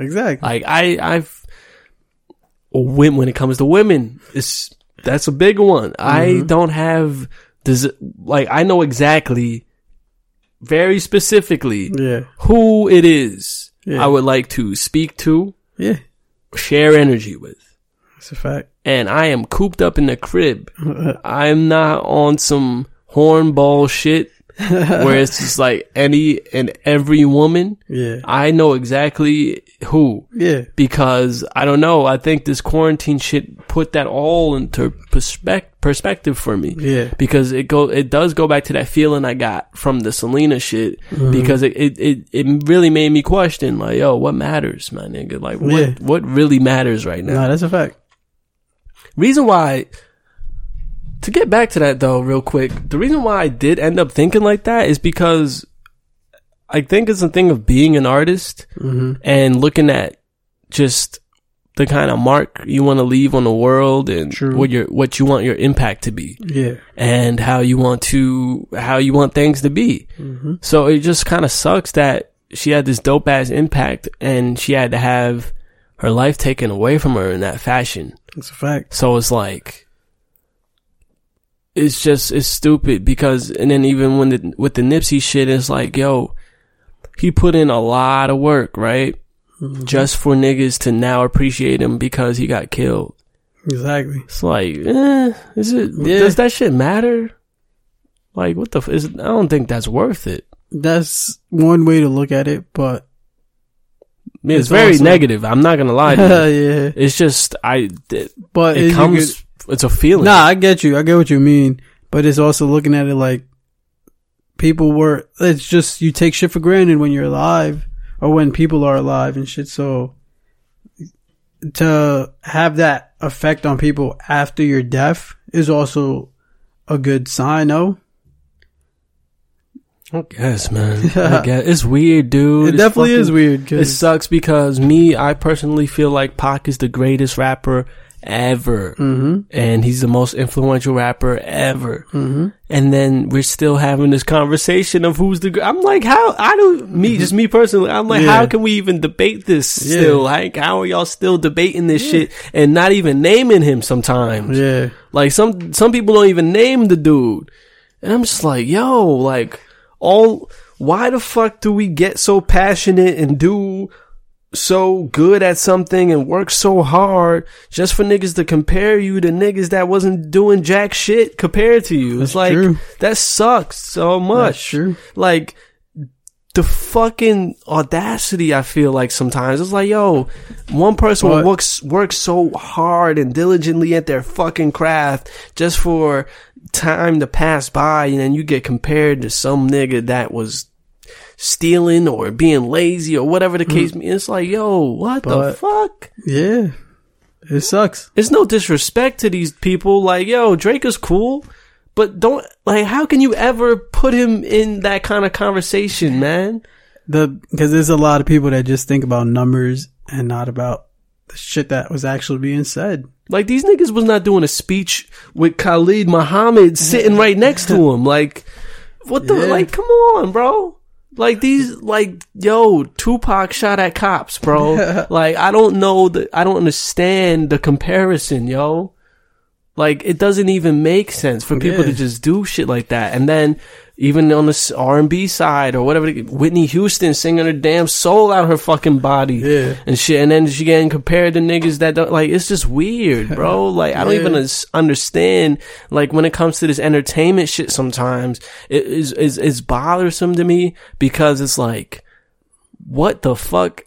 Exactly. Like I, I've when when it comes to women, it's that's a big one. I Mm-hmm. don't have does it, like I know exactly, very specifically yeah. who it is Yeah. I would like to speak to, Yeah. share energy with, That's a fact. and I am cooped up in the crib. I'm not on some hornball shit where it's just like any and every woman. yeah. I know exactly who Yeah. because I don't know. I think this quarantine shit put that all into perspective perspective for me. Yeah. Because it go it does go back to that feeling I got from the Selena shit Mm-hmm. because it, it it it really made me question like yo what matters my nigga like what Yeah. what really matters right now No, that's a fact. reason why to get back to that though real quick the reason why i did end up thinking like that is because i think it's a thing of being an artist Mm-hmm. and looking at just the kind of mark you want to leave on the world and True. what your what you want your impact to be Yeah. and how you want to how you want things to be Mm-hmm. so it just kind of sucks that she had this dope ass impact and she had to have her life taken away from her in that fashion That's a fact. so it's like, it's just it's stupid because, and then even when the with the Nipsey shit, it's like, yo, he put in a lot of work, right? Just for niggas to now appreciate him because he got killed. Exactly. It's like, eh, is it? Yeah. Does that shit matter? Like, what the? F- is, I don't think that's worth it. That's one way to look at it, but it's, It's very also- negative. I'm not gonna lie to you. yeah. It's just I. It, But it comes. It's a feeling. Nah, I get you. I get what you mean. But it's also looking at it like people were. It's just you take shit for granted when you're alive or when people are alive and shit. So to have that effect on people after your death is also a good sign. No, I guess, man. I guess. It's weird, dude. it It's definitely is fucking- weird. It sucks because me, I personally feel like Pac is the greatest rapper ever. Mhm. And he's the most influential rapper ever. Mhm. And then we're still having this conversation of who's the, I'm like, how, I don't, me, just me personally, I'm like, Yeah. how can we even debate this Yeah. still? Like, how are y'all still debating this shit and not even naming him sometimes? Yeah. Like some some people don't even name the dude. And I'm just like, yo, like all why the fuck do we get so passionate and do so good at something and work so hard just for niggas to compare you to niggas that wasn't doing jack shit compared to you? That's it's like true. that sucks so much. Like the fucking audacity I feel like sometimes. It's like, yo, one person But- works works so hard and diligently at their fucking craft just for time to pass by and then you get compared to some nigga that was stealing or being lazy or whatever the mm. case may It's like, yo, what the fuck? Yeah. It sucks. It's no disrespect to these people. Like, yo, Drake is cool, but don't like. How can you ever put him in that kind of conversation, man? The because there's a lot of people that just think about numbers and not about the shit that was actually being said. Like these niggas was not doing a speech with Khalid Muhammad sitting right next to him. Like, what the? Yeah. Like, come on, bro. Like these, like, yo, Tupac shot at cops, bro. like, I don't know the, I don't understand the comparison, yo. Like, it doesn't even make sense for oh, people Yeah. to just do shit like that. And then, even on the R and B side or whatever, Whitney Houston singing her damn soul out her fucking body Yeah. and shit, and then she getting compared to niggas that don't like. It's just weird, bro. Like I don't Yeah. even understand. Like when it comes to this entertainment shit, sometimes it is is is bothersome to me because it's like, what the fuck?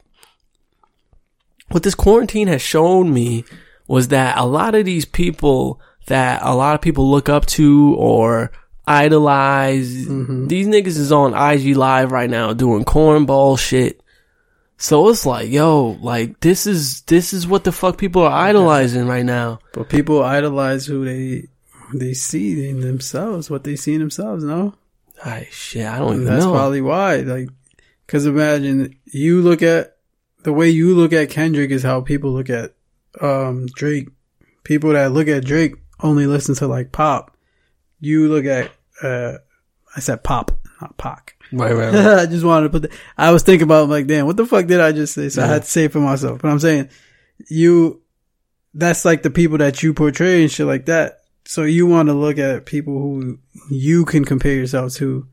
What this quarantine has shown me was that a lot of these people that a lot of people look up to or idolize, these niggas is on IG live right now doing cornball shit. So it's like, yo, like this is this is what the fuck people are idolizing right now. But people idolize who they they see in themselves, what they see in themselves. No, I shit, I don't even know. that's know. probably why. Like, because imagine you look at the way you look at Kendrick is how people look at um Drake. People that look at Drake only listen to like pop. You look at uh, I said pop, not Pac. Right, right, I just wanted to put. The, I was thinking about like, damn, what the fuck did I just say? So I had to say for myself. But I'm saying, you, that's like the people that you portray and shit like that. So you want to look at people who you can compare yourself to.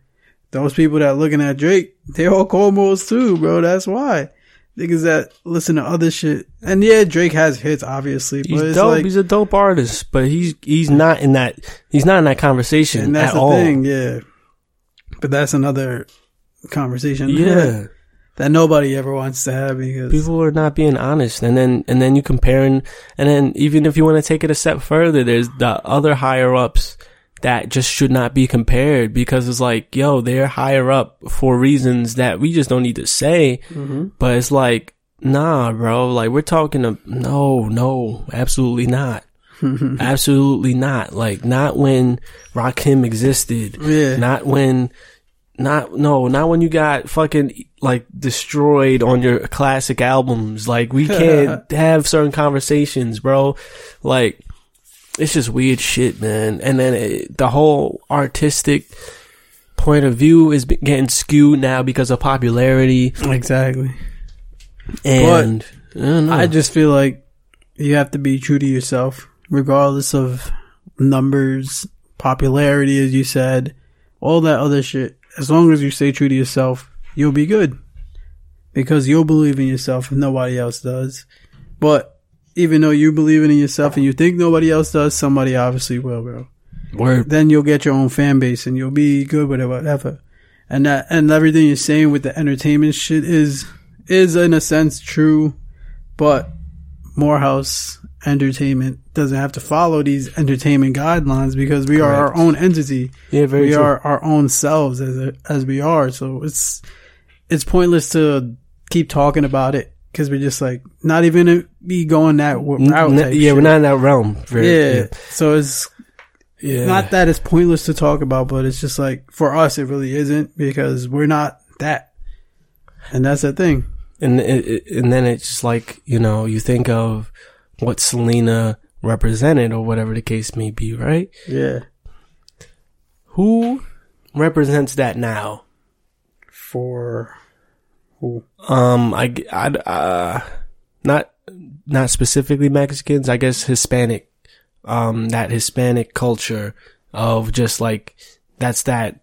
Those people that looking at Drake, they're all Comos too, bro. That's why. Niggas that listen to other shit. And yeah, Drake has hits, obviously, He's but it's dope. like, he's a dope artist, but he's he's not in that he's not in that conversation and that's at the all. thing, yeah. But that's another conversation. Yeah, that nobody ever wants to have because people are not being honest, and then and then you comparing, and then even if you want to take it a step further, there's the other higher ups that just should not be compared because it's like, yo, they're higher up for reasons that we just don't need to say. Mm-hmm. But it's like, nah, bro. Like we're talking to no, no, absolutely not. absolutely not. Like not when Rakim existed. Yeah. Not when not no, not when you got fucking like destroyed on your classic albums. Like we can't have certain conversations, bro. Like it's just weird shit, man. And then it, the whole artistic point of view is getting skewed now because of popularity exactly. and I, don't know. I just feel like you have to be true to yourself, regardless of numbers, popularity, as you said, all that other shit. As long as you stay true to yourself, you'll be good. Because you'll believe in yourself if nobody else does. But even though you believe in yourself and you think nobody else does, somebody obviously will, bro. Word. then you'll get your own fan base and you'll be good with it, whatever. And that and everything you're saying with the entertainment shit is is in a sense true, but Morehouse Entertainment doesn't have to follow these entertainment guidelines because we are our own entity. Yeah, very we true. are our own selves as as we are. So it's it's pointless to keep talking about it because we're just like not even be going that route. n- yeah, we're not in that realm. Very- Yeah. So it's yeah. not that it's pointless to talk about, but it's just like for us, it really isn't because we're not that, and that's the thing. and it- and then it's just like you know you think of what Selena represented or whatever the case may be, right? Yeah. Who represents that now? For who? Um, I, g- I- uh, not not specifically Mexicans. I guess Hispanic. Um, that Hispanic culture of just like that's that.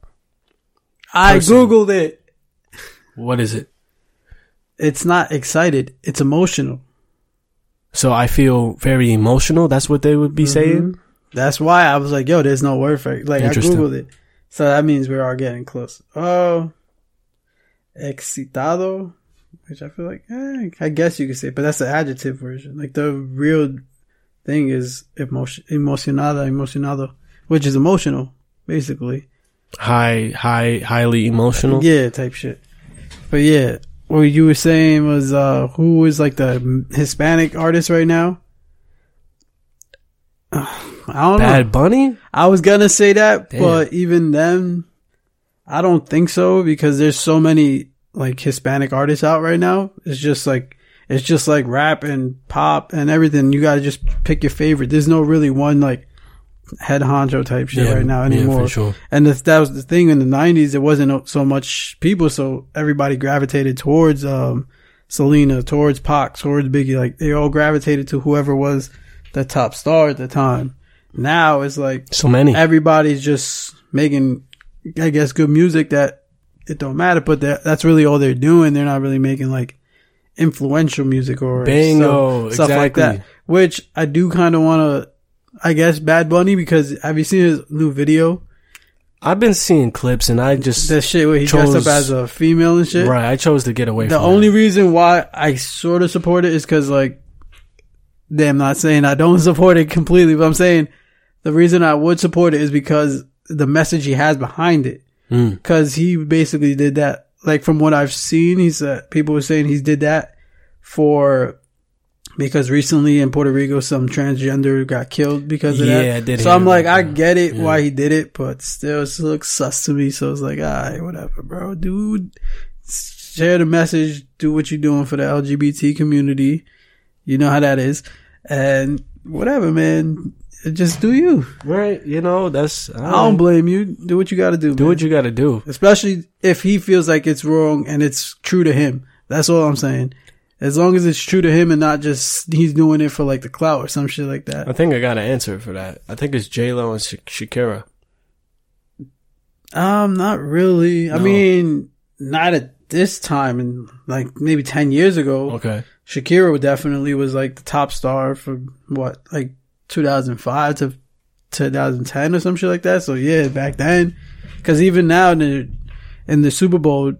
I googled it. What is it? It's not excited. It's emotional. So I feel very emotional. That's what they would be saying. That's why I was like, "Yo, there's no word for it." Like I googled it, so that means we are all getting close. Oh, excitado, which I feel like, eh, I guess you could say, but that's the adjective version. Like the real thing is emotion, emocionada, emocionado, which is emotional, basically. High, high, highly emotional. Yeah, type shit. But yeah, what you were saying was uh who is like the Hispanic artist right now? Uh, I don't know. Bad Bunny. I was gonna say that, Damn. but even then, I don't think so because there's so many like Hispanic artists out right now. It's just like it's just like rap and pop and everything. You gotta just pick your favorite. There's no really one like head honcho type shit right now yeah, anymore. for sure. And if that was the thing in the '90s, it wasn't so much people, so everybody gravitated towards um Selena, towards Pac, towards Biggie. Like they all gravitated to whoever was the top star at the time. Now it's like So many. everybody's just making, I guess, good music that it don't matter, but that that's really all they're doing. They're not really making like influential music or Bingo, stuff, stuff like that. Which I do kind of want to, I guess, Bad Bunny because have you seen his new video? I've been seeing clips and I just That shit where he dressed up as a female and shit. right. I chose to get away The only reason why I sort of support it is because, like, damn, not saying I don't support it completely, but I'm saying the reason I would support it is because the message he has behind it. Mm. Because he basically did that. Like from what I've seen, he said people were saying he did that for because recently in Puerto Rico some transgender got killed because of Yeah, that. So I'm like, I get it Yeah. why he did it, but still it looks sus to me. So it's like, alright, whatever, bro, dude. Share the message. Do what you're doing for the LGBT community. You know how that is, and whatever, man. Just do you. Right? You know, that's I don't blame you. Do what you got to do. do man. what you got to do. especially if he feels like it's wrong and it's true to him. That's all I'm saying. As long as it's true to him and not just he's doing it for like the clout or some shit like that. I think I got an answer for that. I think it's J Lo and Sha- Shakira. Um, not really. I No. mean, not at this time and like maybe 10 years ago. Okay. Shakira definitely was like the top star for what, like 2005 to 2010 or some shit like that. So yeah, back then, cause even now in the, in the Super Bowl,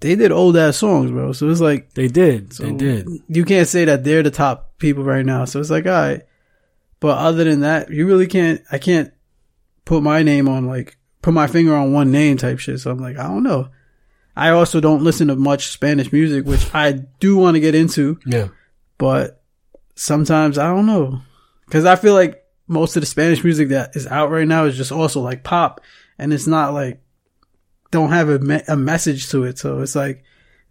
they did old ass songs, bro. So it's like, They did. they did. You can't say that they're the top people right now. So it's like, all right. But other than that, you really can't, I can't put my name on like, put my finger on one name type shit. So I'm like, I don't know. I also don't listen to much Spanish music, which I do want to get into, Yeah. but sometimes I don't know. Cause I feel like most of the Spanish music that is out right now is just also like pop and it's not like, don't have a, me- a message to it. So it's like,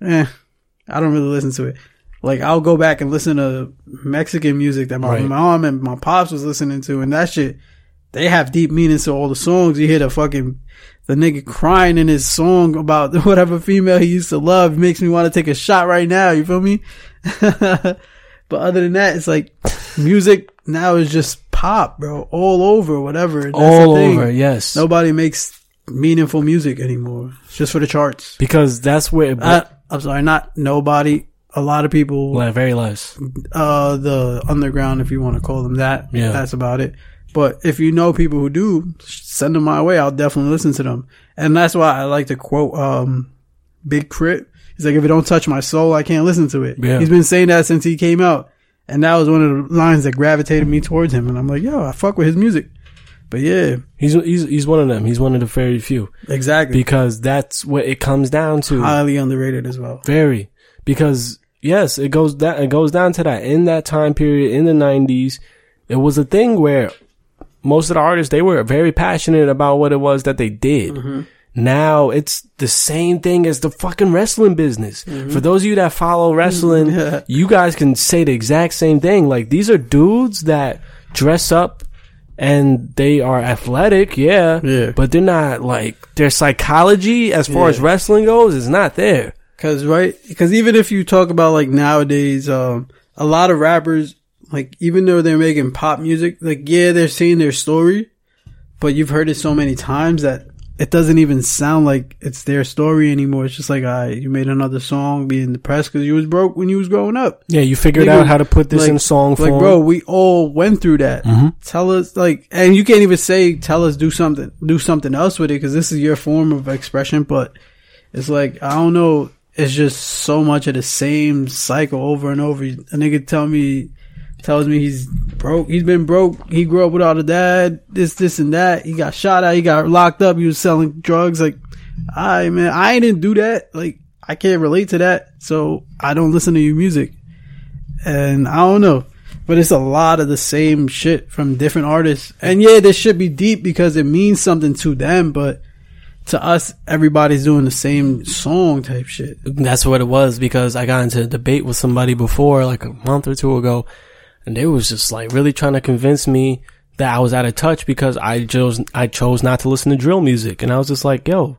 eh, I don't really listen to it. Like I'll go back and listen to Mexican music that my Right. mom and my pops was listening to, and that shit, they have deep meanings to all the songs. You hear the fucking the nigga crying in his song about whatever female he used to love makes me want to take a shot right now. You feel me? but other than that, it's like music now is just pop, bro, all over, whatever. That's All over. Yes. Nobody makes meaningful music anymore. It's just for the charts. Because that's where it, Uh, I'm sorry, not nobody. A lot of people, like, very less. uh, the underground, if you want to call them that, Yeah. that's about it. But if you know people who do, send them my way. I'll definitely listen to them. And that's why I like to quote, um, Big Crit. He's like, if it don't touch my soul, I can't listen to it. Yeah. He's been saying that since he came out. And that was one of the lines that gravitated me towards him. And I'm like, yo, I fuck with his music. But yeah, He's he's he's one of them. He's one of the very few exactly. because that's what it comes down to. Highly underrated as well. Very because yes, it goes that it goes down to that. In that time period, in the nineties, it was a thing where most of the artists they were very passionate about what it was that they did. Mm-hmm. Now it's the same thing as the fucking wrestling business. Mm-hmm. For those of you that follow wrestling, you guys can say the exact same thing. Like these are dudes that dress up and they are athletic, yeah, Yeah. but they're not like their psychology as far Yeah. as wrestling goes is not there. Cause right, cause even if you talk about like nowadays, um, a lot of rappers, like even though they're making pop music, like yeah, they're saying their story, but you've heard it so many times that it doesn't even sound like it's their story anymore. It's just like, I you made another song being depressed because you was broke when you was growing up. Yeah, you figured out how to put this like- in song form. Like, bro, we all went through that. Mhm. Tell us, like, and you can't even say, tell us do something, do something else with it because this is your form of expression. But it's like, I don't know. It's just so much of the same cycle over and over. A nigga tell me, tells me he's broke. He's been broke. He grew up without a dad. This, this, and that. He got shot at. He got locked up. He was selling drugs. Like, I man, I didn't do that. Like, I can't relate to that. So I don't listen to your music and I don't know, but it's a lot of the same shit from different artists. And yeah, this should be deep because it means something to them, but to us, everybody's doing the same song type shit. That's what it was because I got into a debate with somebody before, like a month or two ago, and they was just like really trying to convince me that I was out of touch because I chose I chose not to listen to drill music, and I was just like, yo,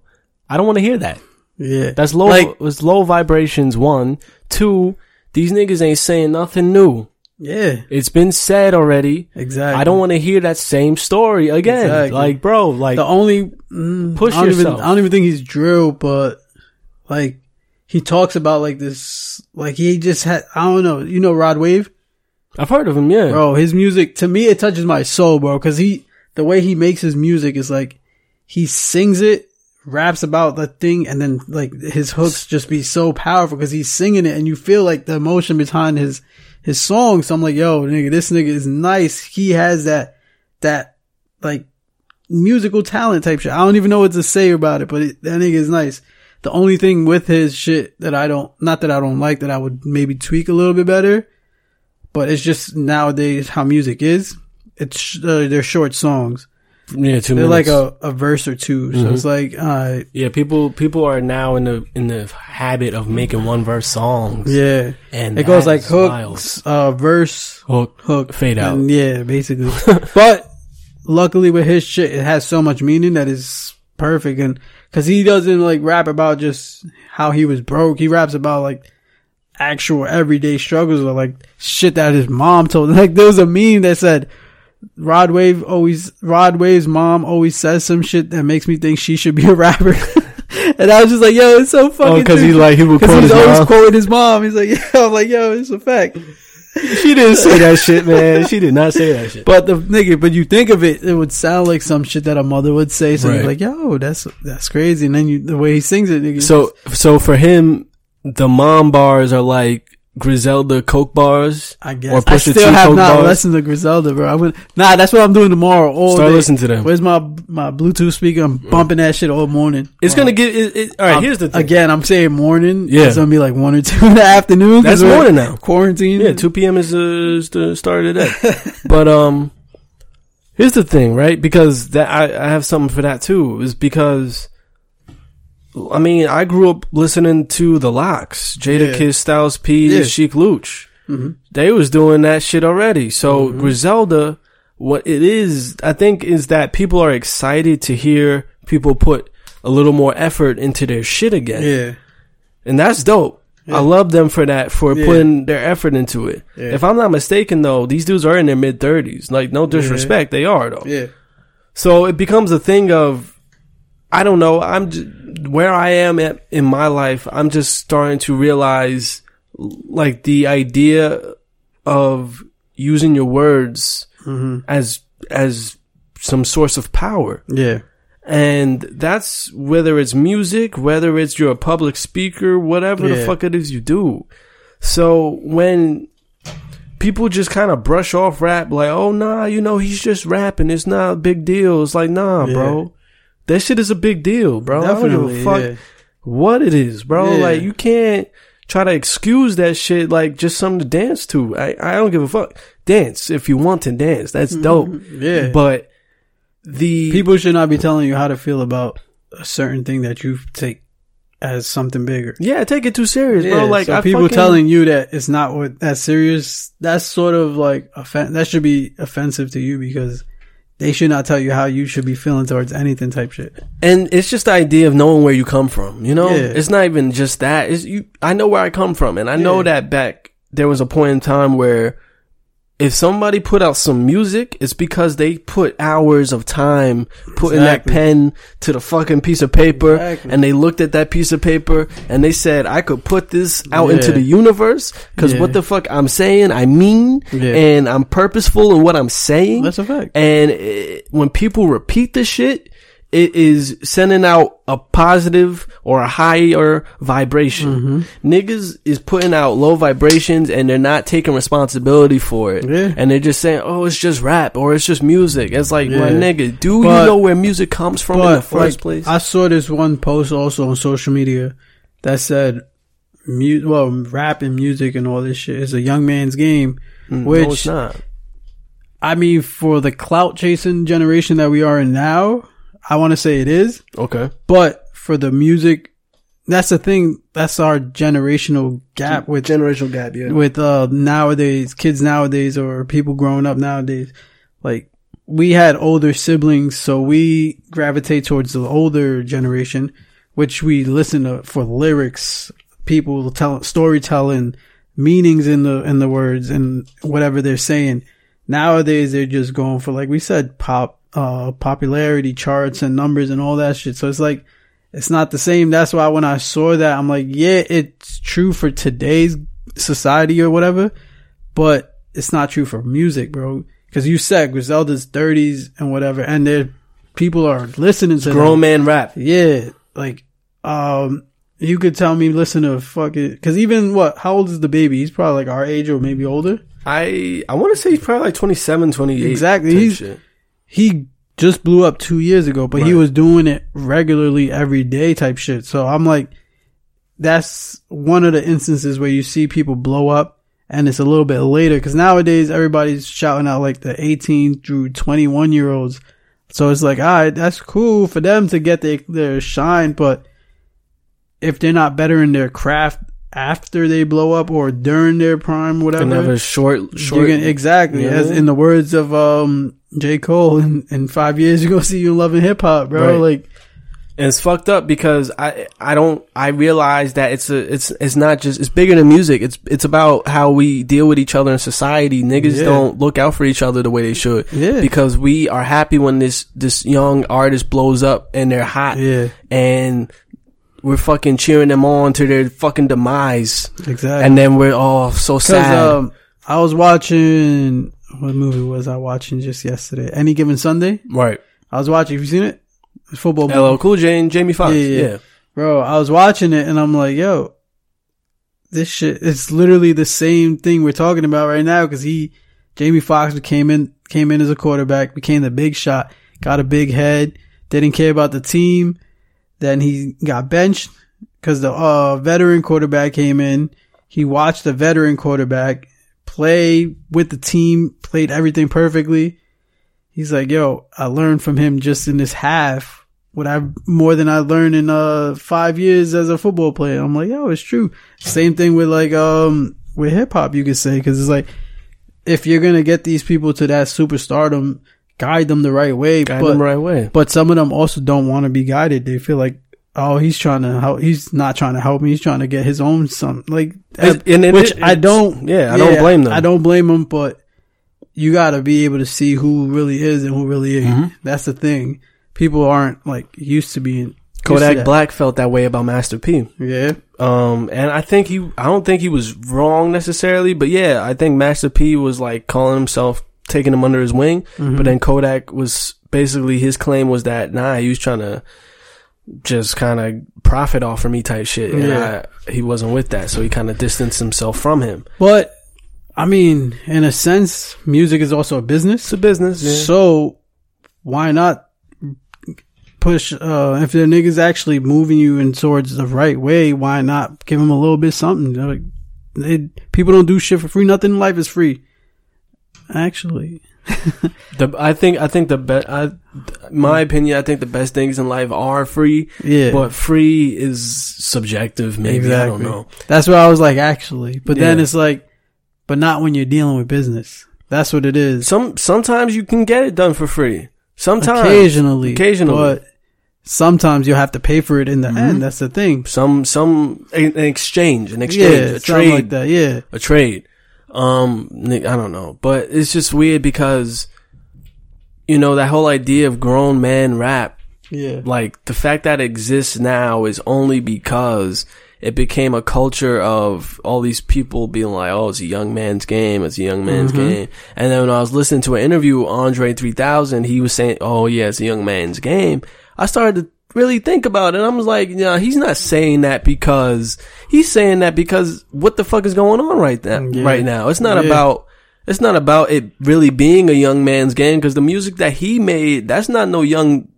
I don't want to hear that. Yeah, That's low. Like, was low vibrations. One, two. These niggas ain't saying nothing new. yeah, It's been said already. exactly. I don't want to hear that same story again. Exactly. Like, bro, like The only mm, Push I don't yourself. Even, I don't even think he's drill, but like he talks about like this, like he just had. I don't know. You know Rod Wave, I've heard of him. Yeah, bro. His music to me it touches my soul, bro. Because he the way he makes his music is like he sings it, raps about the thing, and then like his hooks just be so powerful because he's singing it, and you feel like the emotion behind his his song. So I'm like, yo, nigga, this nigga is nice. He has that that like musical talent type shit. I don't even know what to say about it, but it, that nigga is nice. The only thing with his shit that I don't, not that I don't like, that I would maybe tweak a little bit better, but it's just nowadays how music is. It's uh, they're short songs. Yeah, 2 They're minutes. like a, a verse or 2 So Mhm. it's like, uh, yeah, people people are now in the in the habit of making one verse songs. yeah. and It goes like hooks, uh, verse, hook, hook, fade out. yeah, basically. but luckily with his shit, it has so much meaning that is perfect. And cause he doesn't like rap about just how he was broke. He raps about like actual everyday struggles or like shit that his mom told him. Like there was a meme that said, Rod Wave always, Rod Wave's mom always says some shit that makes me think she should be a rapper. and I was just like, yo, it's so oh, fucking Oh, because he like he would quote he's his always mom. quoting his mom. He's like, yeah, I'm like, yo, it's a fact. She didn't say that shit, man. She did not say that shit. But the nigga, but you think of it, it would sound like some shit that a mother would say. So Right. you're like, yo, that's that's crazy. And then you, the way he sings it, nigga, So so for him, the mom bars are like Griselda Coke bars. I or guess Pusha I still T have Coke not bars. listened to Griselda, bro. I would nah. That's what I'm doing tomorrow. All Start day. listening to them. Where's my my Bluetooth speaker? I'm bumping that shit all morning. It's gonna get. It, it, all right, I'm- here's the thing. again. I'm saying morning. Yeah. it's gonna be like one or two in the afternoon. That's morning now. Quarantine. Yeah, two p.m. is, uh, is the start of the day. but um, here's the thing, right? Because that I, I have something for that too. Is because I mean I grew up listening to the LOX, Jada Yeah. Kiss, Styles P, Yeah. Sheek Louch. Mhm. They was doing that shit already. So Mm-hmm. Griselda, what it is, I think, is that people are excited to hear people put a little more effort into their shit again, yeah. and that's dope. Yeah. I love them for that, for Yeah. putting their effort into it. Yeah. If I'm not mistaken, though, these dudes are in their mid thirties. Like, no disrespect, they are though. Yeah. So it becomes a thing of, I don't know. I'm j- where I am at in my life. I'm just starting to realize, like, the idea of using your words hmm as as some source of power. Yeah. And that's whether it's music, whether it's you're a public speaker, whatever the fuck it is you do. So when people just kind of brush off rap, like, oh nah, you know, he's just rapping. It's not a big deal. It's like, nah, Yeah. bro. That shit is a big deal, bro. I don't give Definitely. a fuck Yeah. what it is, bro. Yeah. Like you can't try to excuse that shit like just something to dance to. I, I don't give a fuck. Dance if you want to dance. That's mm-hmm. dope. Yeah. But the People should not be telling you how to feel about a certain thing that you take as something bigger. Yeah, take it too serious, bro. Like so people fucking- telling you that it's not what that serious. That's sort of like offen- that should be offensive to you because they should not tell you how you should be feeling towards anything type shit. and it's just the idea of knowing where you come from. You know, Yeah. it's not even just that. It's you. I know where I come from, and I know Yeah. that back there was a point in time where if somebody put out some music, it's because they put hours of time putting Exactly. that pen to the fucking piece of paper, Exactly. and they looked at that piece of paper and they said, "I could put this out Yeah. into the universe because Yeah. what the fuck I'm saying, I mean, Yeah. and I'm purposeful in what I'm saying." That's a fact. And it, when people repeat the shit, it is sending out a positive or a higher vibration. Mm-hmm. Niggas is putting out low vibrations and they're not taking responsibility for it. Yeah. And they're just saying, oh, it's just rap or it's just music. It's like, my nigga, do But- you know where music comes from in the first like, place? I saw this one post also on social media that said, mu- well, rap and music and all this shit is a young man's game. Mm, no, which- not. I mean, for the clout chasing generation that we are in now, I want to say it is. Okay. But for the music, that's the thing. That's our generational gap with Generational gap, yeah. with uh nowadays kids nowadays or people growing up nowadays. Like we had older siblings, so we gravitate towards the older generation, which we listen to for lyrics, people tell storytelling, meanings in the in the words and whatever they're saying. Nowadays they're just going for like we said pop uh popularity charts and numbers and all that shit. So it's like it's not the same. That's why when I saw that I'm like, yeah, it's true for today's society or whatever, but it's not true for music, bro. Cause you said Griselda's 30s and whatever, and there people are listening to Grown them. man rap. Yeah, like um, you could tell me listen to fucking because even what? How old is DaBaby? He's probably like our age or maybe older. I I want to say he's probably like 27, 28. Exactly. He's- shit. He just blew up two years ago, but he was doing it regularly every day type shit. So I'm like, that's one of the instances where you see people blow up and it's a little bit later because nowadays everybody's shouting out like the 18 through 21 year olds So it's like, all right, that's cool for them to get their, their shine, but if they're not better in their craft after they blow up or during their prime, whatever, Another short, short. gonna, exactly. Yeah. As in the words of um J. Cole, in, in five years you're gonna see you loving hip hop, bro. Right. Like, And it's fucked up because I I don't I realize that it's a it's it's not just it's bigger than music. It's it's about how we deal with each other in society. Niggas Yeah. don't look out for each other the way they should. Yeah. Because we are happy when this this young artist blows up and they're hot. yeah, And we're fucking cheering them on to their fucking demise. exactly. And then we're all so sad. um, I was watching what movie was I watching just yesterday? Any given Sunday. right. I was watching. Have you seen it? It's football. movie. LL Cool J and Jamie Foxx. Yeah, yeah. yeah. Bro, I was watching it and I'm like, yo, this shit, it's literally the same thing we're talking about right now because he, Jamie Foxx came in, came in as a quarterback, became the big shot, got a big head, didn't care about the team. Then he got benched because the uh, veteran quarterback came in. He watched the veteran quarterback play with the team, played everything perfectly. He's like, yo, I learned from him just in this half what I more than I learned in uh five years as a football player. I'm like, yo, it's true. Same thing with like um with hip hop, you could say, because it's like if you're gonna get these people to that superstardom, guide them the right way. Guide but them the right way. but some of them also don't want to be guided. They feel like, oh, he's trying to help. He's not trying to help me. He's trying to get his own son. Like, and it- which it- I don't. yeah, I don't blame them. I don't blame them, but you got to be able to see who really is and who really ain't. Mm-hmm. That's the thing. People aren't like used to being to Kodak. Black felt that way about Master P. Yeah, Um, and I think he, I don't think he was wrong necessarily, but yeah, I think Master P was like calling himself, taking him under his wing, Mm-hmm. but then Kodak was basically, his claim was that, nah, he was trying to just kind of profit off of me type shit. And Yeah. I, he wasn't with that, so he kind of distanced himself from him. but I mean, in a sense, music is also a business. It's a business. Yeah. So why not push? Uh, if the niggas actually moving you in towards the right way, why not give them a little bit something? Like, they, people don't do shit for free. Nothing in life is free. Actually, The, I think, I think the best, I, my opinion, I think the best things in life are free, yeah, but free is subjective, maybe. I don't know. that's what I was like. Actually, but then it's like, but not when you're dealing with business. That's what it is. Some, sometimes you can get it done for free. Sometimes. occasionally, Occasionally. but sometimes you have to pay for it in the Mm-hmm. end. That's the thing. some some an exchange, an Yeah, exchange, a trade, like that. Yeah, a trade. Um, I don't know, but it's just weird because you know that whole idea of grown man rap, yeah, like the fact that it exists now is only because it became a culture of all these people being like, "Oh, it's a young man's game. It's a young man's Mm-hmm. game." And then when I was listening to an interview with Andre 3000, he was saying, "Oh, yeah, it's a young man's game." I started to really think about it. And I was like, "Yeah, he's not saying that because he's saying that because what the fuck is going on right now? Yeah. Right now, it's not Yeah. about." It's not about it really being a young man's game because the music that he made, that's not no young,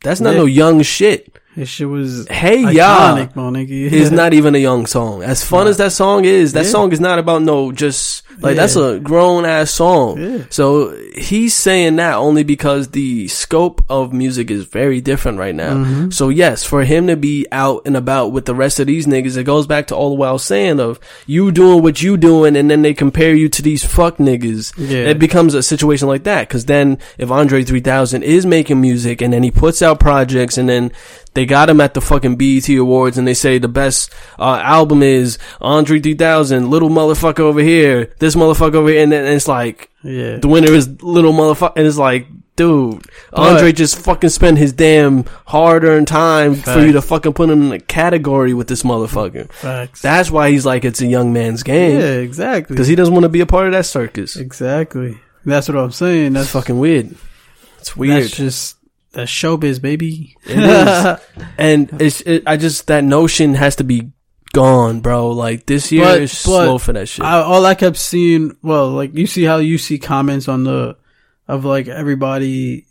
that's not Yeah. no young shit. This shit was Hey, iconic, yeah is not even a young song. As fun as that song is, that Yeah. song is not about no just like Yeah. that's a grown ass song. So he's saying that only because the scope of music is very different right now. Mm-hmm. So yes, for him to be out and about with the rest of these niggas, it goes back to all the while saying of you doing what you doing and then they compare you to these fuck niggas. Yeah. It becomes a situation like that. Cause then if Andre 3000 is making music and then he puts out projects and then they got him at the fucking BET Awards and they say the best uh, album is Andre 3000, little motherfucker over here, this motherfucker over here, and then it's like yeah. the winner is little motherfucker, and it's like, dude, Andre just fucking spent his damn hard-earned time for you to fucking put him in a category with this motherfucker. Facts. That's why he's like it's a young man's game. yeah, exactly. because he doesn't want to be a part of that circus. exactly. That's what I'm saying. That's That's fucking weird. It's weird. That's just that's showbiz, baby. It is. and it's it, I just that notion has to be gone, bro. Like this year But- is but slow for that shit. I, all I kept seeing, well, like you see how you see comments on the of like everybody,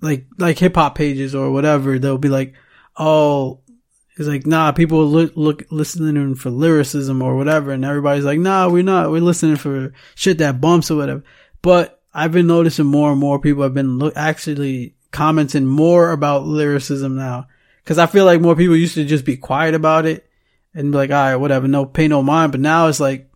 like like hip hop pages or whatever. They'll be like, "Oh, it's like nah." People look look listening for lyricism or whatever, and everybody's like, "Nah, we're not. We're listening for shit that bumps or whatever." But I've been noticing more and more people have been lo- actually commenting more about lyricism now. Cause I feel like more people used to just be quiet about it and be like, all right, whatever, no, pay no mind. But now it's like,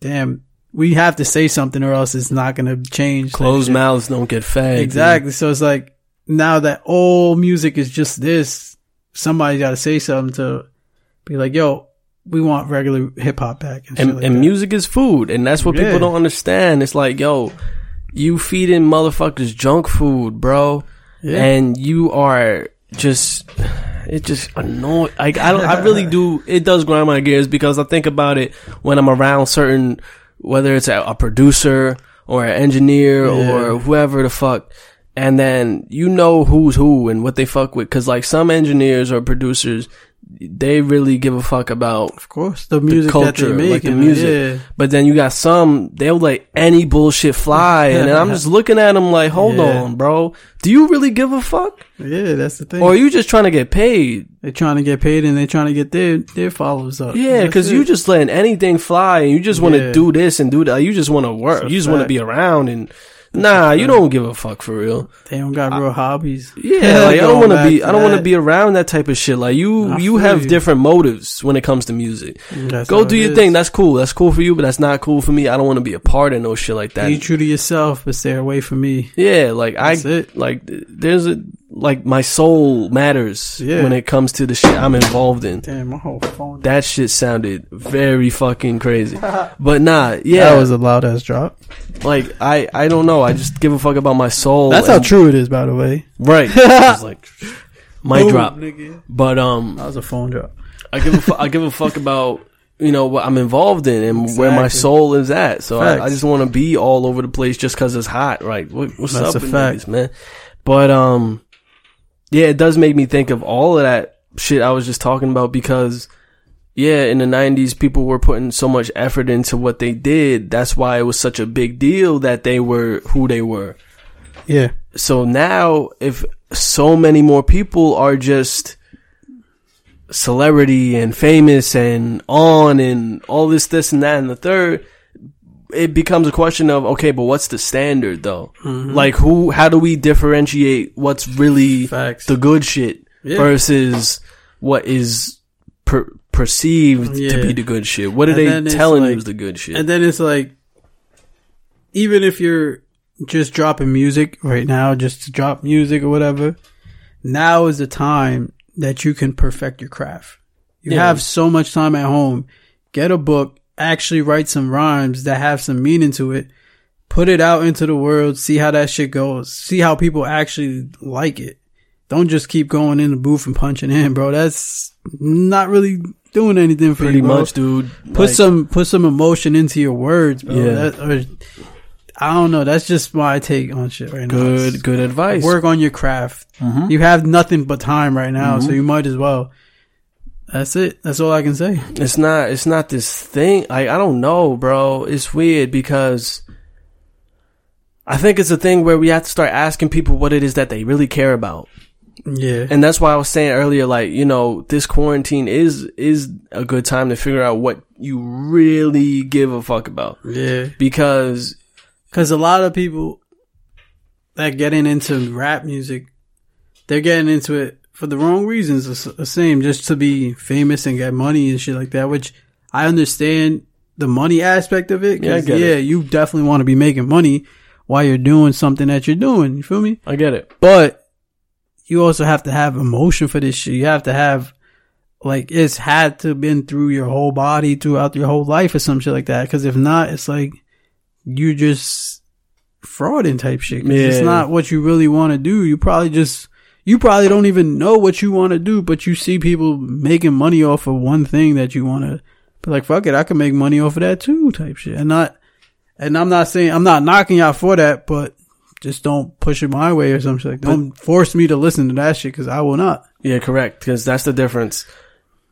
damn, we have to say something or else it's not going to change. Closed mouths don't get fed. dude. Exactly. So it's like now that all music is just this, somebody got to say something to be like, yo, we want regular hip hop back. And, And, like and music is food, and that's what Yeah. people don't understand. It's like, yo, you feeding motherfuckers junk food, bro, Yeah. and you are just. It just annoy. Like I don't. I really do. It does grind my gears because I think about it when I'm around certain, whether it's a, a producer or an engineer Yeah. or whoever the fuck, and then you know who's who and what they fuck with. Cause like some engineers or producers, they really give a fuck about Of course, the music that culture, they make, like the music. Yeah. But then you got some, they'll let any bullshit fly. and I'm just looking at them like, hold Yeah. on, bro. Do you really give a fuck? Yeah, that's the thing. Or are you just trying to get paid? they're trying to get paid and they're trying to get their their followers up. Yeah, because you just letting anything fly and you just want to Yeah. do this and do that. You just want to work. You just want to be around and nah, you don't give a fuck for real. they don't got real hobbies. Yeah, like I don't want to be. I don't want to be around that type of shit. Like you, I you have you. different motives when it comes to music. That's Go do your is. thing. That's cool. That's cool for you, but that's not cool for me. I don't want to be a part of no shit like that. Be true to yourself, but stay away from me. Yeah, like I it. like there's a like my soul matters Yeah. when it comes to the shit I'm involved in. Damn, my whole phone. That shit sounded very fucking crazy. But nah, yeah, That was a loud ass drop. like I I don't know. I just give a fuck about my soul. That's how true it is, by the way. right. It's like mic Boom, drop. nigga. But um, That was a phone drop. I give a fu- I give a fuck about you know what I'm involved in and where my soul is at. So I, I just want to be all over the place just because it's hot. Right? What, what's That's up, a with fact. niggas, man? But um, yeah, it does make me think of all of that shit I was just talking about because. Yeah, in the 90s, people were putting so much effort into what they did. That's why it was such a big deal that they were who they were. Yeah. So now, if so many more people are just celebrity and famous and on and all this, this and that and the third, it becomes a question of, okay, but what's the standard though? Mm-hmm. Like who, how do we differentiate what's really Facts. the good shit Yeah. versus what is per- perceived to be the good shit? What are And they telling you is the good shit? And then it's like, even if you're just dropping music right now, just to drop music or whatever, now is the time that you can perfect your craft. You Yeah. have so much time at home. Get a book, actually write some rhymes that have some meaning to it. Put it out into the world, see how that shit goes. See how people actually like it. Don't just keep going in the booth and punching in, bro. That's not really doing anything for Pretty you, bro much, dude. put Like, some put some emotion into your words, bro. Yeah. That, or, I don't know. That's just my take on shit right now. good, good advice. Work on your craft. Mhm. You have nothing but time right now, Mm-hmm. so you might as well. That's it. That's all I can say. It's not. It's not this thing. I I don't know, bro. It's weird because I think it's a thing where we have to start asking people what it is that they really care about, Yeah. and that's why I was saying earlier, like you know, this quarantine is is a good time to figure out what you really give a fuck about Yeah. because Because a lot of people that getting into rap music, they're getting into it for the wrong reasons. The same, just to be famous and get money and shit like that. Which I understand the money aspect of it Yeah, yeah, it. you definitely want to be making money while you're doing something that you're doing. You feel me? I get it. But you also have to have emotion for this shit. You have to have like it's had to been through your whole body throughout your whole life or some shit like that. Because if not, it's like you just frauding type shit. 'Cause It's not what you really want to do. You probably just you probably don't even know what you want to do, but you see people making money off of one thing that you want to be like, fuck it, I can make money off of that too, type shit. And not, and I'm not saying I'm not knocking y'all for that, but just don't push it my way or something like. Don't force me to listen to that shit because I will not. Yeah, correct. Because that's the difference.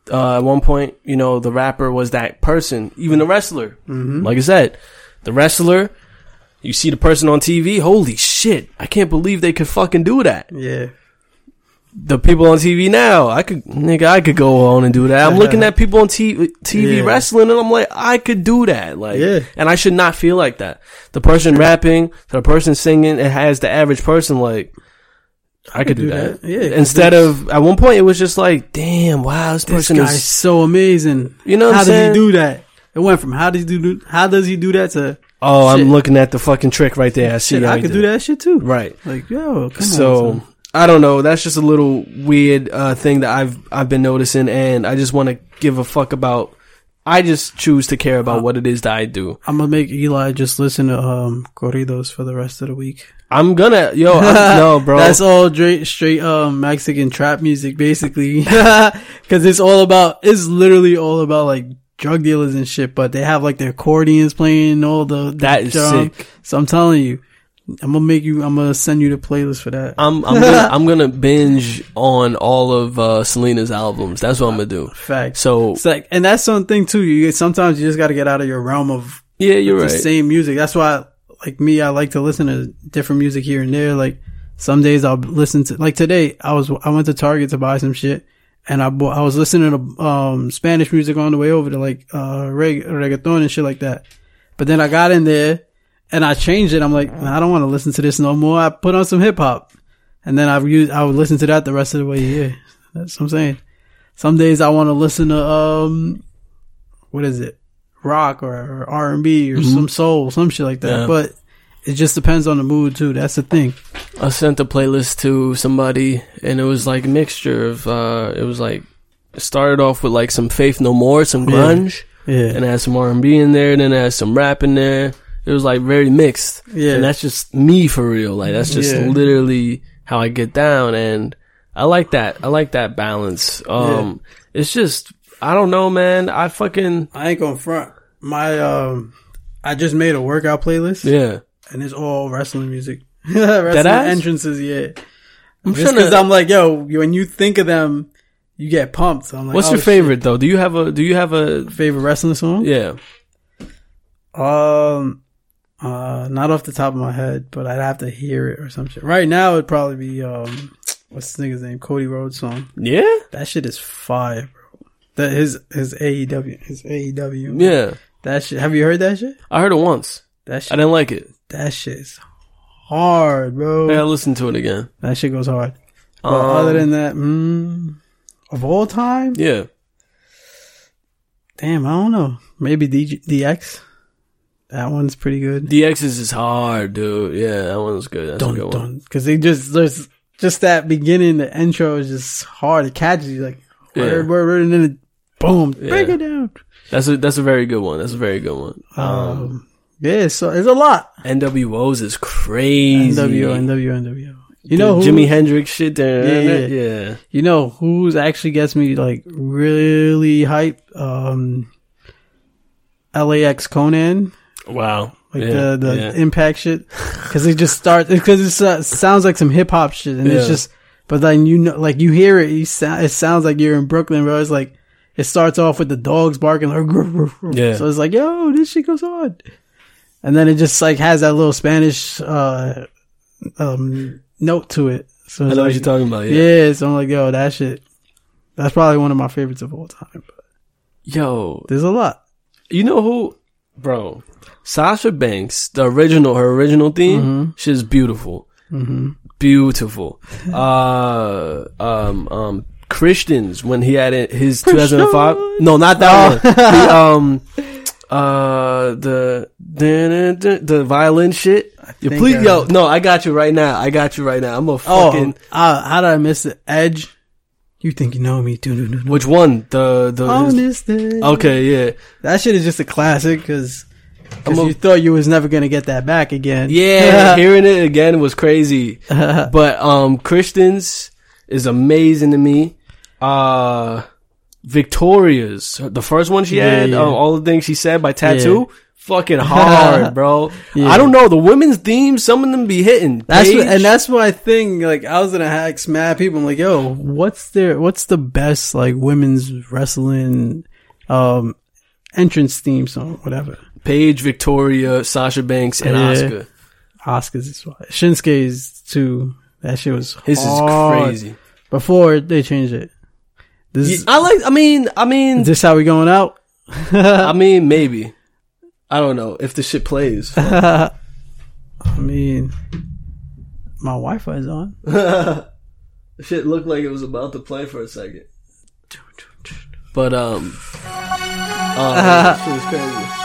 Uh, at one point, you know, the rapper was that person, even the wrestler. Mm-hmm. Like I said, the wrestler, you see the person on TV, holy shit, I can't believe they could fucking do that. Yeah, the people on TV now, I could, nigga, I could go on and do that. I'm looking at people on TV, TV Yeah. wrestling and I'm like, I could do that. Like, Yeah. and I should not feel like that. The person rapping, the person singing, it has the average person like, I could do do that. that. Yeah, Instead of, at one point it was just like, damn, wow, this This person is, so amazing. you know what how does saying? he do that? It went from how does he do how does he do that to oh, Shit. I'm looking at the fucking trick right there. I see shit? I could did do that shit too. Right. Like yo, come so on. I don't know. That's just a little weird uh, thing that I've I've been noticing, and I just want to give a fuck about. I just choose to care Uh, about what it is that I do. I'm gonna make Eli just listen to um corridos for the rest of the week. I'm gonna yo I'm, no bro. That's all straight straight um Mexican trap music basically, because it's all about it's literally all about like drug dealers and shit. But they have like their accordions playing and all the, the That is drum. sick. So I'm telling you, I'm gonna make you. I'm gonna send you the playlist for that. I'm I'm gonna, I'm gonna binge on all of uh, Selena's albums. That's what I'm gonna do. Facts. So It's like, and that's something too. You sometimes you just got to get out of your realm of yeah, you're the right. same music. That's why, like me, I like to listen to different music here and there. Like some days I'll listen to, like today, I was I went to Target to buy some shit, and I bought, I was listening to um Spanish music on the way over to like uh reg- reggaeton and shit like that. But then I got in there and I changed it. I'm like, I don't want to listen to this no more. I put on some hip hop, and then I used I would listen to that the rest of the way here. That's what I'm saying. Some days I want to listen to um, what is it, rock or R and B or some soul, some shit like that. Mm-hmm. Yeah. But it just depends on the mood too. That's the thing. I sent a playlist to somebody, and it was like a mixture of. uh It was like it started off with like some Faith No More, some Yeah. grunge. Yeah, and it had some R and B in there, and then it had some rap in there. It was like very mixed, yeah, and that's just me for real. Like that's just Yeah. literally how I get down, and I like that. I like that balance. Um, it's just I don't know, man. I fucking I ain't gonna front. My um, I just made a workout playlist, yeah. and it's all wrestling music. wrestling entrances, yeah. I'm Just because. I'm like, yo, when you think of them, you get pumped. So I'm like, what's oh, your shit. favorite though? Do you have a? Do you have a? favorite wrestling song? Yeah. Um, uh, not off the top of my head, but I'd have to hear it or some shit. Right now, it'd probably be um, what's the nigga's name? Cody Rhodes song. Yeah. That shit is fire, bro. That his his AEW his AEW. Yeah. That shit. Have you heard that shit? I heard it once. That shit. I didn't like it. That shit is hard, bro. Yeah, I listened to it again. That shit goes hard. But Um, other than that, mm, of all time, yeah. damn, I don't know. Maybe DG, DX. That one's pretty good. DX's is hard, dude. Yeah, that one's good. That's a dun good one. because they just there's just that beginning the intro is just hard it catches you like Yeah. word word word and then it, boom break it down That's a that's a very good one. That's a very good one. Um, um yeah so it's a lot NWO's is crazy. NWO NWO NWO you know who, Jimi Hendrix shit there. Yeah, Yeah, yeah. yeah. you know who's actually gets me like really hype um LAX Konnan Wow. like Yeah, the the yeah. impact shit because it just starts because it uh, sounds like some hip hop shit and it's just but then you know like you hear it you sound it sounds like you're in Brooklyn bro it's like it starts off with the dogs barking like "Grr, grr, grr." Yeah. so it's like yo this shit goes on and then it just like has that little Spanish uh um note to it so I know like, what you're talking about. Yeah. yeah so I'm like yo that shit that's probably one of my favorites of all time but Yo, there's a lot you know who, bro? Sasha Banks, the original, her original theme, Mm-hmm. she's beautiful, hmm beautiful. uh, um, um, Christians when he had it, his 2005. No, not that Oh. one. The um, uh, the the the violin shit. You please, I- yo, no, I got you right now. I got you right now. I'm a oh fucking. uh, how did I miss the Edge you think you know me Which one? The the. on his- okay, yeah, That shit is just a classic because I'm you thought you was never gonna get that back again. yeah. hearing it again was crazy. but um Christians is amazing to me. Uh Victoria's the first one she Yeah, had, yeah. um, all the things she said by t.A.T.u., fucking hard, bro. Yeah. I don't know the women's themes, some of them be hitting. that's what, and that's I think. Like I was gonna ask mad people. I'm like, yo, what's their what's the best like women's wrestling um entrance theme song, whatever. Paige, Victoria, Sasha Banks, and Yeah. Asuka. Asuka's is Shinsuke's too. That shit was His hard. is crazy. Before they changed it. This Yeah, I like. I mean, I mean, is this how we going out? I mean, maybe. I don't know if the shit plays. I mean, my Wi-Fi is on. shit looked like it was about to play for a second. But um, oh, that shit is crazy.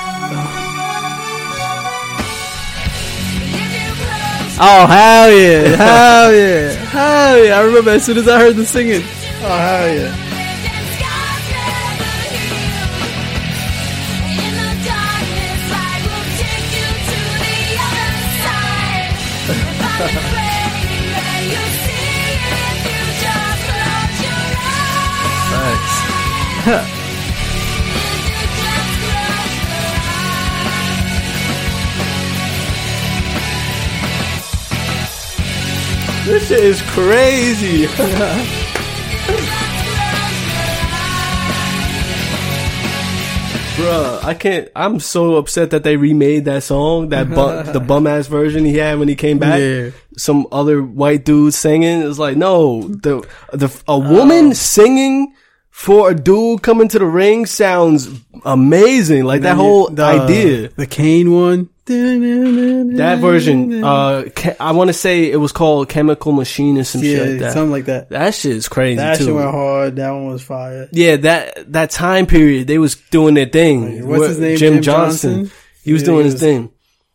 Oh hell yeah, hell yeah, hell yeah! I remember as soon as I heard the singing. Oh hell yeah! Nice. This shit is crazy. Bruh, I can't. I'm so upset that they remade that song, that bum, the bum ass version he had when he came back. Yeah. Some other white dude singing. It's like, no, the the a woman oh. singing for a dude coming to the ring sounds amazing. Like that whole The- idea. the Kane one. That version, uh, I want to say it was called Chemical Machine or some yeah, shit like that. something like that. that shit is crazy That too. shit went hard. That one was fire. Yeah, that that time period, they was doing their thing. What's his name? Jim, Jim Johnson. Johnson? He was Yeah, doing he his was- thing.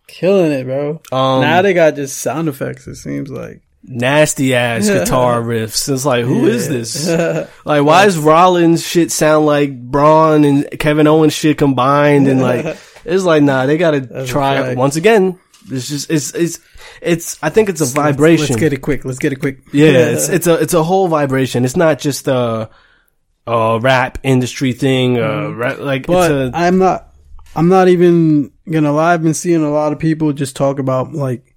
Killing it, bro. Um, now they got just sound effects. It seems like. Nasty ass guitar riffs. It's like, who is this? Like, why is Rollins shit sound like Braun and Kevin Owens shit combined? And like, it's like, nah, they gotta That's try it once again. It's just, it's, it's, it's, I think it's a vibration. Let's get it quick. Let's get it quick. Yeah, it's, it's a, it's a whole vibration. It's not just a, a rap industry thing, uh, rap, like, but it's a, I'm not. I'm not even gonna lie. I've been seeing a lot of people just talk about like,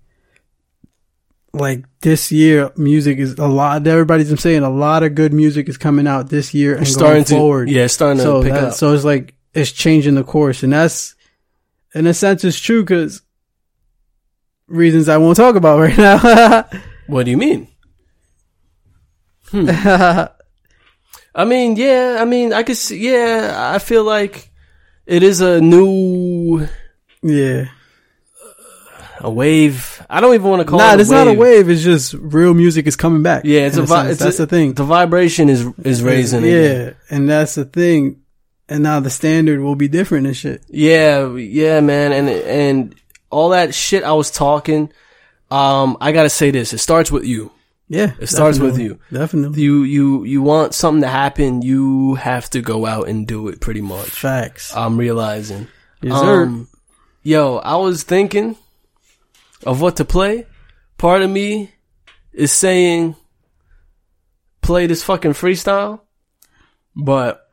like this year music is a lot. Everybody's been saying a lot of good music is coming out this year and starting to, forward. yeah, it's starting to so pick that- up. so it's like it's changing the course, and that's in a sense it's true because reasons I won't talk about right now. What do you mean? Hmm. I mean, yeah, I mean, I could see, yeah, I feel like it is a new, yeah, a wave. I don't even want to call nah, it a it's not a wave. It's just real music is coming back. Yeah, it's a, vi- it's that's a- the thing. The vibration is, is raising. yeah, again. and that's the thing. And now the standard will be different and shit. Yeah, yeah, man. And, and all that shit I was talking, um, I gotta say this. It starts with you. Yeah, It starts with definitely. Definitely, You, you, you want something to happen, you have to go out and do it pretty much. facts. I'm realizing. Yes. Um, yo, I was thinking of what to play. Part of me is saying play this fucking freestyle, but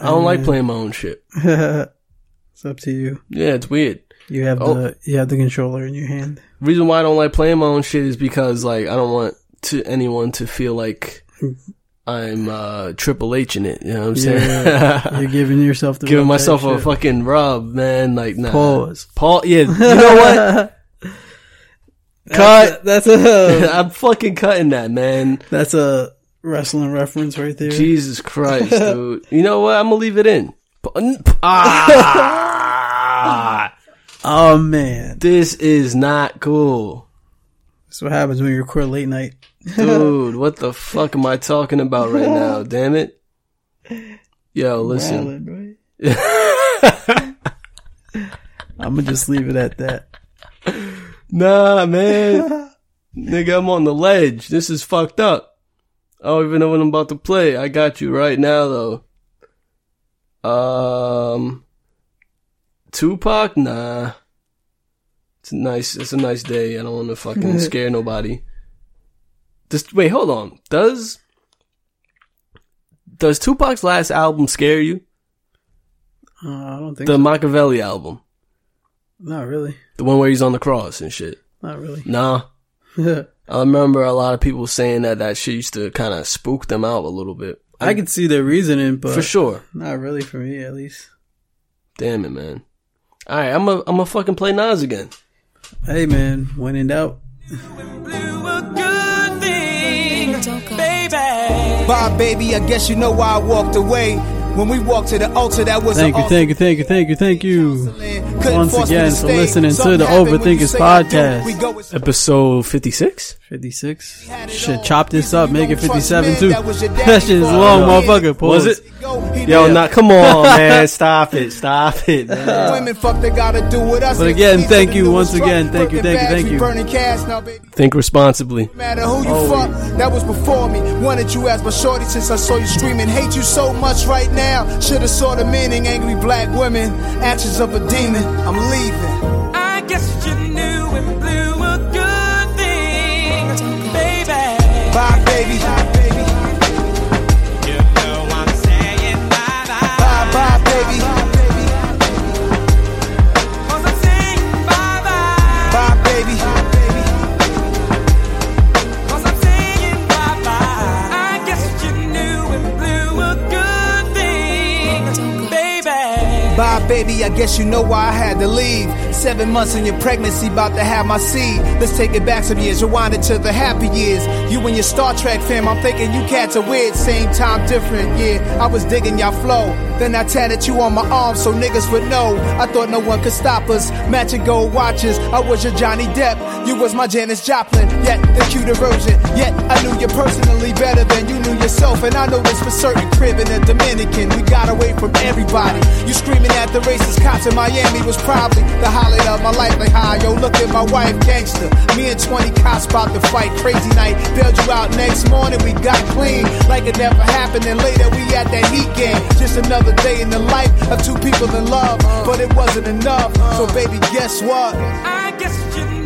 I don't like playing my own shit. it's up to you. Yeah, it's weird. You have Oh. the you have the controller in your hand. Reason why I don't like playing my own shit is because like I don't want to anyone to feel like mm. I'm uh Triple H in it. You know what I'm saying? You're giving yourself the Giving myself a shit. fucking rub, man. Like nah. Pause. Paul, yeah. You know what? Cut. That's a I'm fucking cutting that, man. that's a wrestling reference right there. Jesus Christ, dude. You know what? I'm gonna leave it in. Ah, Oh man, this is not cool, that's what happens when you record late night. Dude. What the fuck am I talking about right now? Damn it. Yo, listen. Right? I'm gonna just leave it at that. Nah, man. Nigga, I'm on the ledge. This is fucked up. I don't even know what I'm about to play. I got you right now, though. Um, Tupac? Nah. It's a nice, it's a nice day. I don't want to fucking scare nobody. Just, wait, hold on. Does, does Tupac's last album scare you? Uh, I don't think The so. Makaveli album. Not really. The one where he's on the cross and shit. Not really. Nah. I remember a lot of people saying that that shit used to kind of spook them out a little bit. I could see their reasoning, but for sure. not really for me, at least. Damn it, man. All right, I'm a I'm a fucking play Nas again. Hey man, when in doubt. Bye, baby. I guess you know why I walked away. When we walked to the altar, that was Thank you, thank you, thank you, thank you, thank you. Once again for listening to the happened when you Overthinkers say I do. podcast. We go with- Episode 56? 56. Shit, chop this up, make it 57 too. That shit is long, motherfucker. Pause. Was it? Yo, did. not come on, man. Stop it. Stop it. Women fuck they gotta do with us. But again, thank you once again. Thank you, thank you, thank you. Burning cash now, baby. Think responsibly. matter who you fuck, that was before me. Wanted you as my shorty since I saw you streaming. Hate you so much right now. Should've saw the meaning. Angry black women, actions of a demon. I'm leaving. I guess you knew and blew baby. I guess you know why I had to leave. Seven months in your pregnancy, about to have my seed. Let's take it back some years, rewind it to the happy years. You and your Star Trek fam, I'm thinking you cats are weird, same time different. Yeah, I was digging y'all flow. Then I tatted you on my arm so niggas would know. I thought no one could stop us. Matching gold watches, I was your Johnny Depp. You was my Janis Joplin, yet the cuter version. Yet I knew you personally better than you knew yourself. And I know this for certain crib in the Dominican. We got away from everybody. You screaming at the racist cops in Miami was probably the highlight of my life. Like, hi, yo, look at my wife, gangster. Me and 20 cops about to fight. Crazy night, bailed you out next morning. We got clean like it never happened. And later we at that heat game. Just another day in the life of two people in love. But it wasn't enough. So, baby, guess what? I guess you